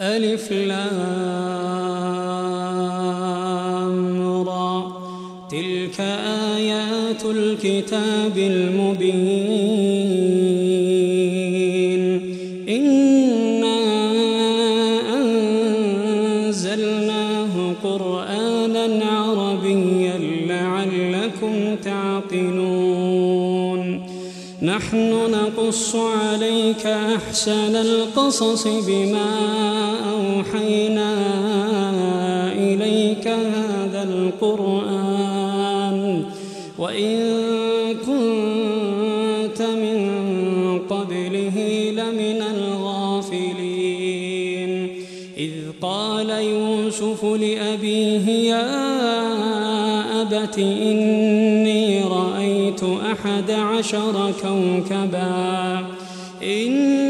ألف لام را. تلك آيات الكتاب المبين. إنا أنزلناه قرآنا عربيا لعلكم تعقلون. نحن نقص عليك أحسن القصص بما أوحينا إليك هذا القرآن وإن كنت من قبله لمن الغافلين. إذ قال يوسف لأبيه يا أبت إني رأيت أحد عشر كوكبا. إني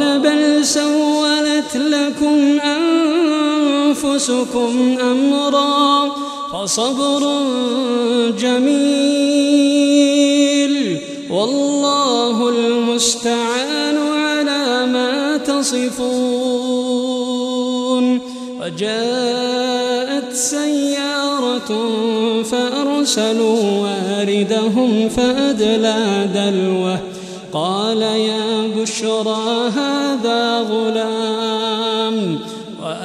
أنفسكم أمرا فصبر جميل والله المستعان على ما تصفون وجاءت سيارة فأرسلوا واردهم فأدلى دلوه قال يا بشرى هذا غلام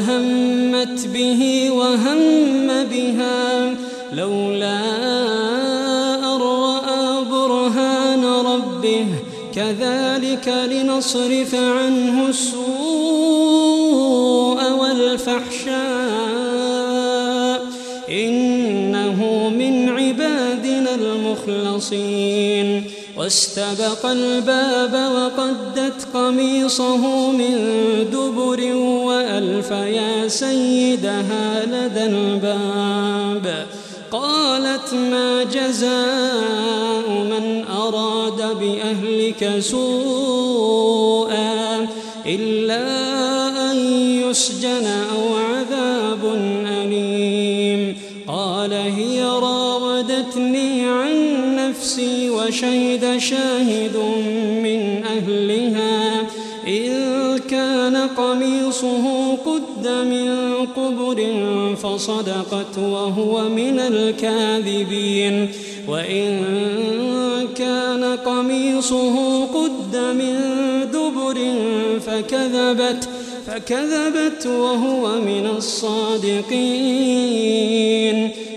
همت به وهم بها. لولا أن رأى برهان ربه كذلك لنصرف عنه السوء والفحشاء. إنه من عبادنا المخلصين. واستبق الباب وقدت قميصه من دبر وألف يا سيدها لدى الباب. قالت ما جزاء من أراد بأهلك سوءا إلا أن يسجن أو عذاب أليم. قال هي راودتني عن نفسي وشهد شاهد من أهلها. إن كان قميصه قد من قبر فصدقت وهو من الكاذبين. وإن كان قميصه قد من دبر فكذبت فكذبت وهو من الصادقين.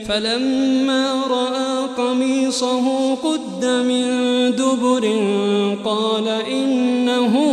فلما رأى قميصه قد من دبر قال إنه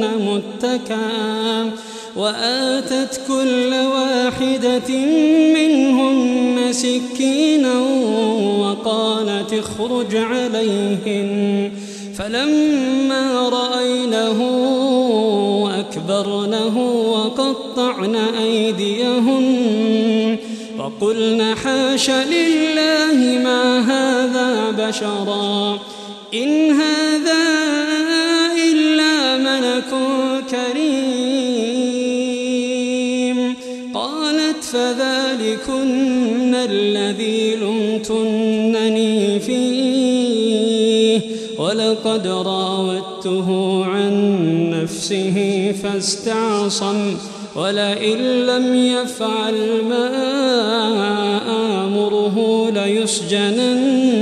متكئا وآتت كل واحدة منهن سكينا وقالت اخرج عليهن فلما رأينه أكبرنه وقطعن أيديهن وقلن حاش لله ما هذا بشرا إن هذا الذي لمتنني فيه ولقد راودته عن نفسه فاستعصم ولئن لم يفعل ما آمره ليسجنن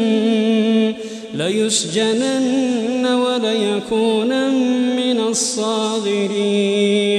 ليسجنن وليكون من الصاغرين.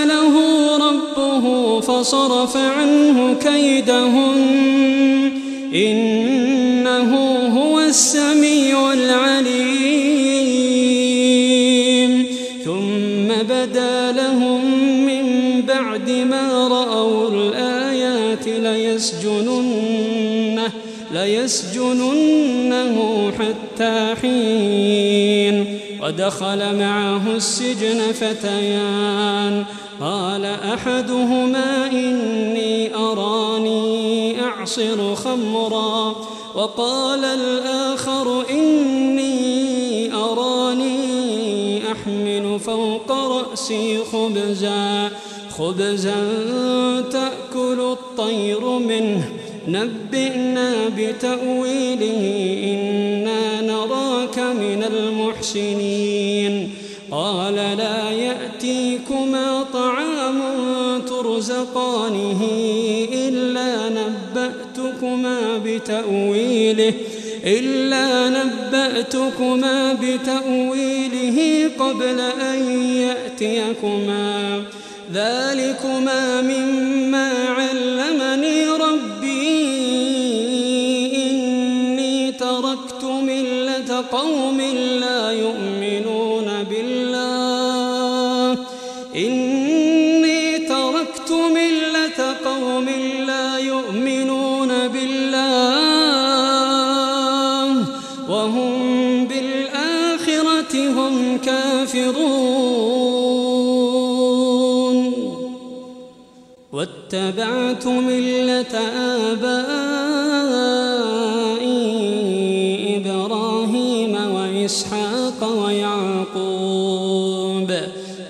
فصرف عنه كيدهن. إنه هو السميع العليم. ثم بدا لهم من بعد ما رأوا الآيات ليسجننه ليسجننه حتى حين. ودخل معه السجن فتيان. قال أحدهما إني أراني أعصر خمرا وقال الآخر إني أراني أحمل فوق رأسي خبزا خبزا تأكل الطير منه. نبئنا بتأويله إنا نراك من المحسنين. قال لا بتأويله إلا نبأتكما بتأويله قبل أن يأتيكما. ذلكما مما واتبعت ملة آبائي إبراهيم وإسحاق ويعقوب.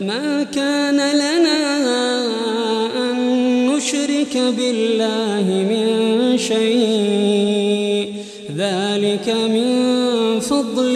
ما كان لنا أن نشرك بالله من شيء. ذلك من فضل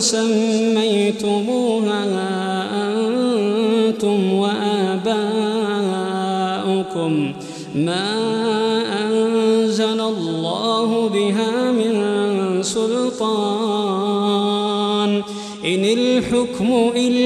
سميتموها أنتم وآباؤكم ما أنزل الله بها من سلطان إن الحكم إلا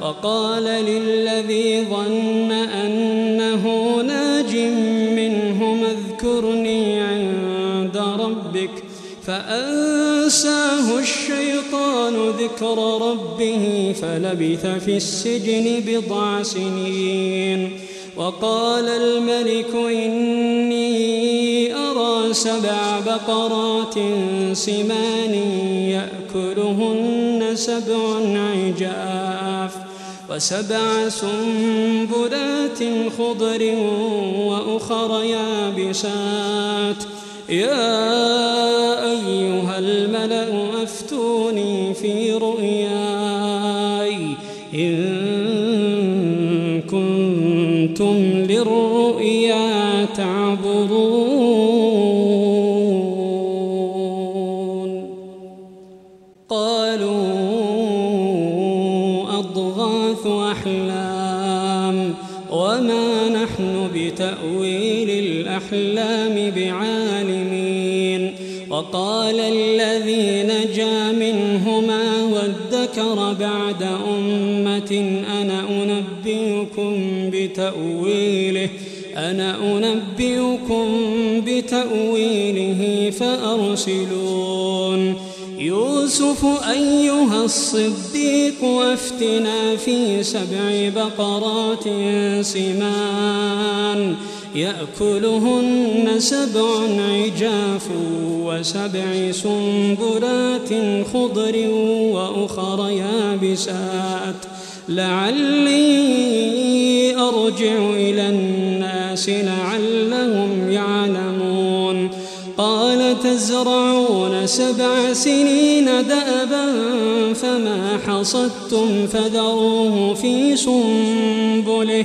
وقال للذي ظن أنه ناج منه اذكرني عند ربك فأنساه الشيطان ذكر ربه فلبث في السجن بضع سنين وقال الملك إني أرى سبع بقرات سمان يأكلهن سبع عجاف وسبع سنبلات خضر وأخر يابسات. يا أيها الملأ أفتوني في رؤياي. إن كنتم للرؤيا تعبرون وقال الذي نجا منهما وادكر بعد أمة أنا أنبئكم بتأويله أنا أنبئكم بتأويله فأرسلون. يوسف أيها الصديق أفتنا في سبع بقرات سمان. يأكلهن سبع عجاف وسبع سنبلات خضر وأخر يابسات. لعلي أرجع إلى الناس لعلهم يعلمون. قال تزرعون سبع سنين دأبا فما حصدتم فذروه في سنبله.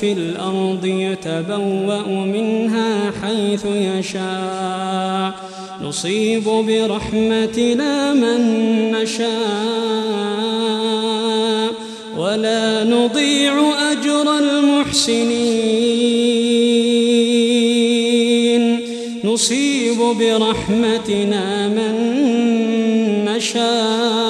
في الأرض يتبوأ منها حيث يشاء. نصيب برحمتنا من نشاء. ولا نضيع أجر المحسنين. نصيب برحمتنا من نشاء.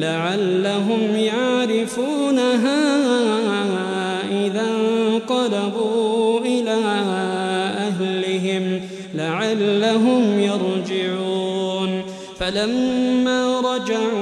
لعلهم يعرفونها إذا انقلبوا إلى أهلهم لعلهم يرجعون. فلما رجعوا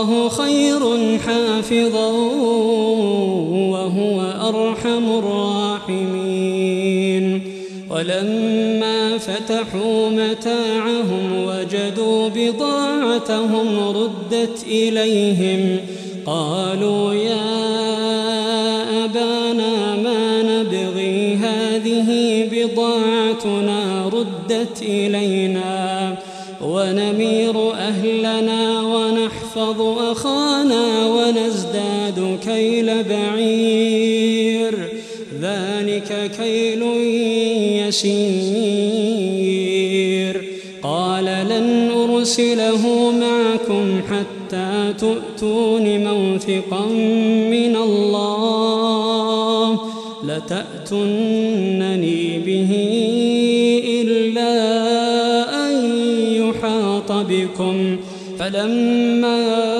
فالله خير حافظا وهو أرحم الراحمين. ولما فتحوا متاعهم وجدوا بضاعتهم ردت إليهم قالوا يا ونحفظ أخانا ونزداد كيل بعير. ذلك كيل يسير. قال لن أرسله معكم حتى تؤتون موثقا من الله. لتأتنني به إلا أن يحاط بكم. فلما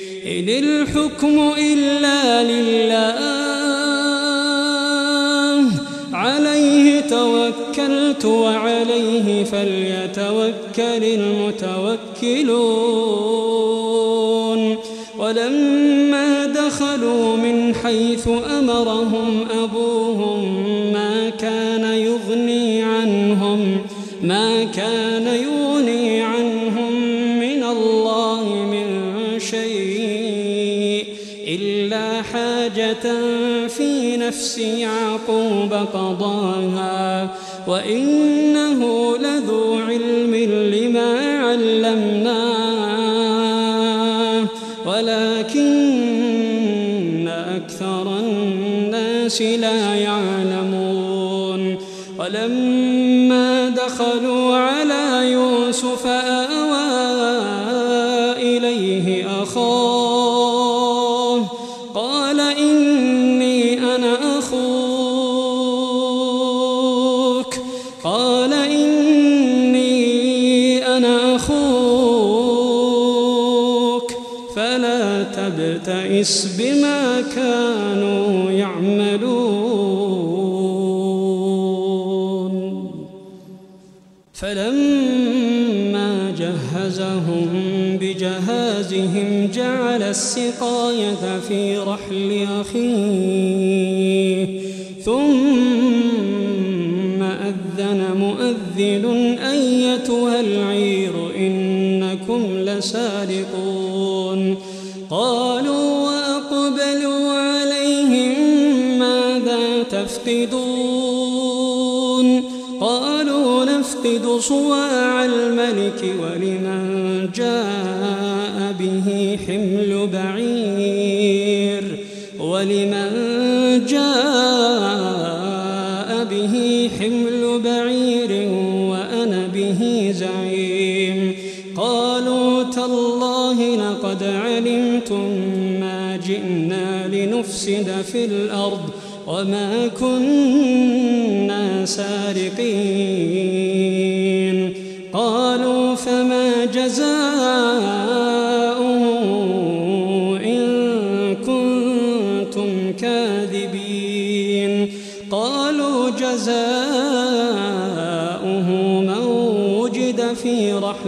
إن الحكم إلا لله. عليه توكلت وعليه فليتوكل المتوكلون. ولما دخلوا من حيث أمرهم أبوهم ما كان يغني عنهم ما كان نفس يعقوب قضاها وإنه لذو علم لما علمناه ولكن أكثر الناس لا يعلمون. ولما دخلوا على صواع الملك ولمن جاء به حمل بعير ولمن جاء به حمل بعير وأنا به زعيم. قالوا تالله لقد علمتم ما جئنا لنفسد في الأرض وما كنا سارقين.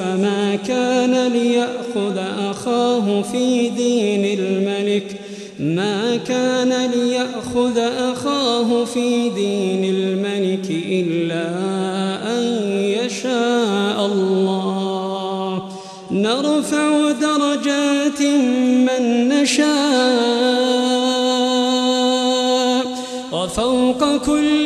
ما كان ليأخذ أخاه في دين الملك. ما كان ليأخذ أخاه في دين الملك إلا أن يشاء الله. نرفع درجات من نشاء. وفوق كل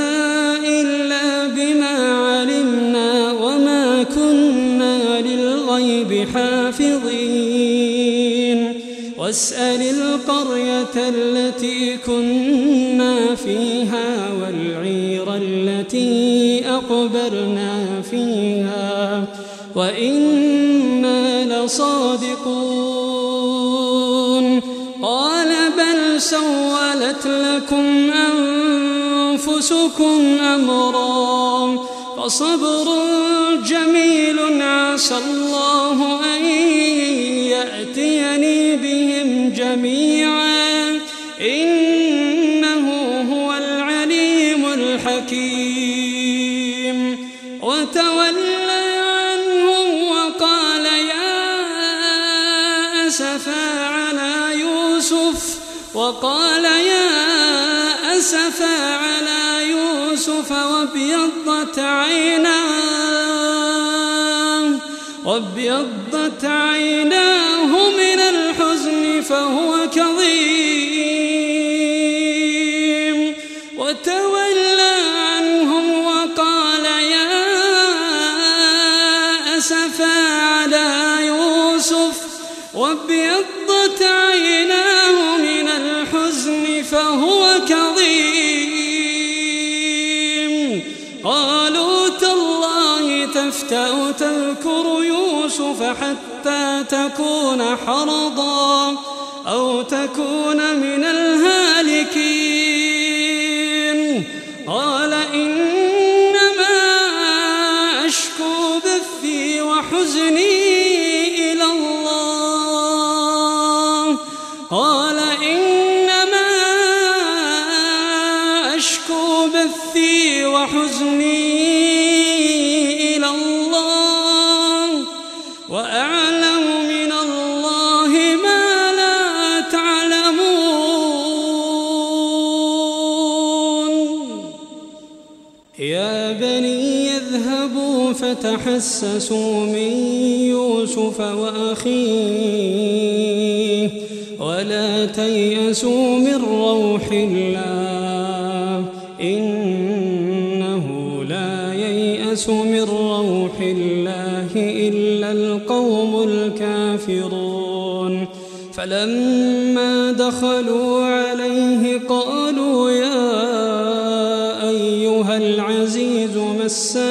واسأل القرية التي كنا فيها والعير التي أقبلنا فيها وإنا لصادقون. قال بل سولت لكم أنفسكم أمرا فصبر جميل عسى الله أن يأتيني جميعا. إنه هو العليم الحكيم. وتولى عنهم وقال يا أسفا على يوسف. وقال يا أسفا على يوسف وابيضت عيناه. وابيضت عيناه. فهو كظيم. وتولى عنهم وقال يا أسفا على يوسف. وابيضت عيناه من الحزن فهو كظيم. قالوا تالله تفتأ تذكر يوسف حتى تكون حرضا. أو تكون من الهالكين. فتحسسوا من يوسف وأخيه ولا تيأسوا من روح الله إنه لا ييأس من روح الله إلا القوم الكافرون فلما دخلوا عليه قالوا يا أيها العزيز مسنا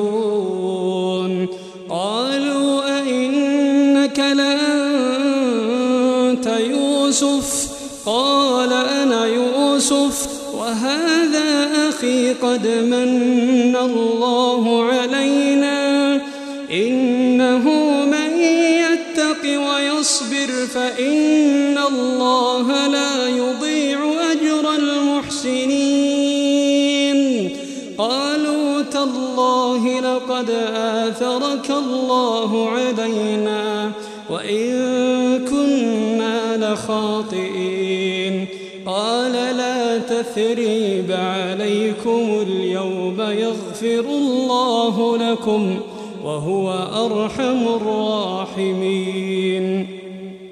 يوسف؟ قال أنا يوسف وهذا أخي قد من الله علينا. إنه من يتق ويصبر فإن الله لا يضيع أجر المحسنين. قالوا تالله لقد آثرك كنا لخاطئين قال لا تثريب عليكم اليوم يغفر الله لكم وهو أرحم الراحمين.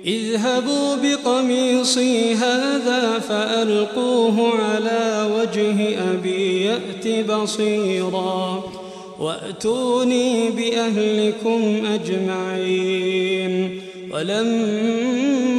اذهبوا بقميصي هذا فألقوه على وجه أبي يأت بصيرا. وأتوني بأهلكم أجمعين. ولما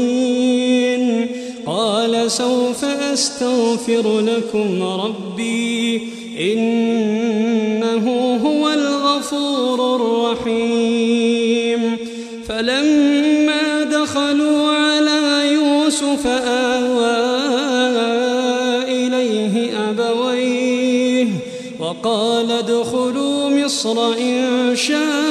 سوف أستغفر لكم ربي إنه هو الغفور الرحيم. فلما دخلوا على يوسف آوى إليه أبويه وقال ادخلوا مصر إن شاء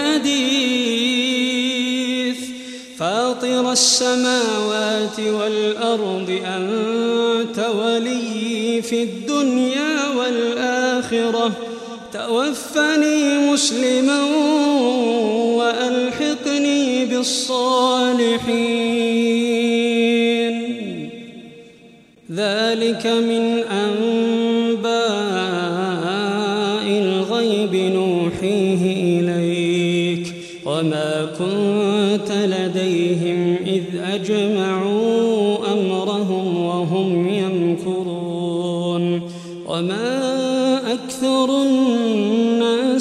السماوات والأرض أنت ولي في الدنيا والآخرة. توفني مسلما وألحقني بالصالحين. ذلك من أنباء الغيب نوحيه إليك. وما كنت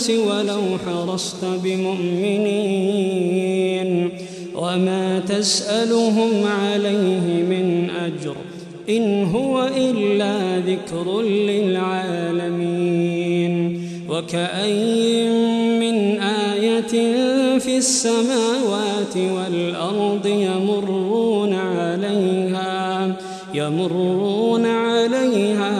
الناس ولو حرصت بمؤمنين وما تسألهم عليه من أجر إن هو إلا ذكر للعالمين وكأي من آية في السماوات والأرض يمرون عليها يمرون عليها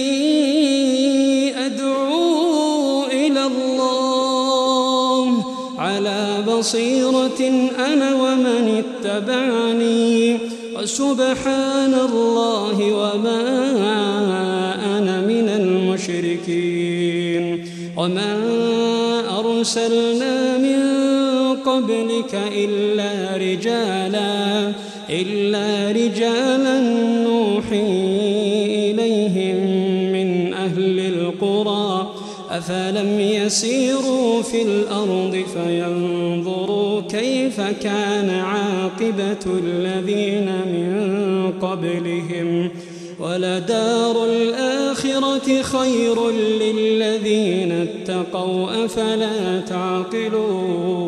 بصيرة أنا ومن اتبعني. وسبحان الله وما أنا من المشركين. وما أرسلنا من قبلك إلا رجالا إلا رجالا نوحي إليهم من أهل القرى. أفلم يسيروا في الأرض فينظروا كيف كان عاقبة الذين من قبلهم؟ ولدار الآخرة خير للذين اتقوا أفلا تعقلون؟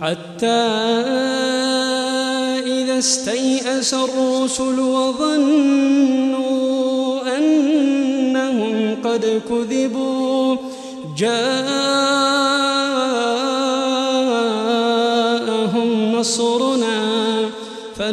حتى إذا استيأس الرسل وظنوا أنهم قد كذبوا جاءهم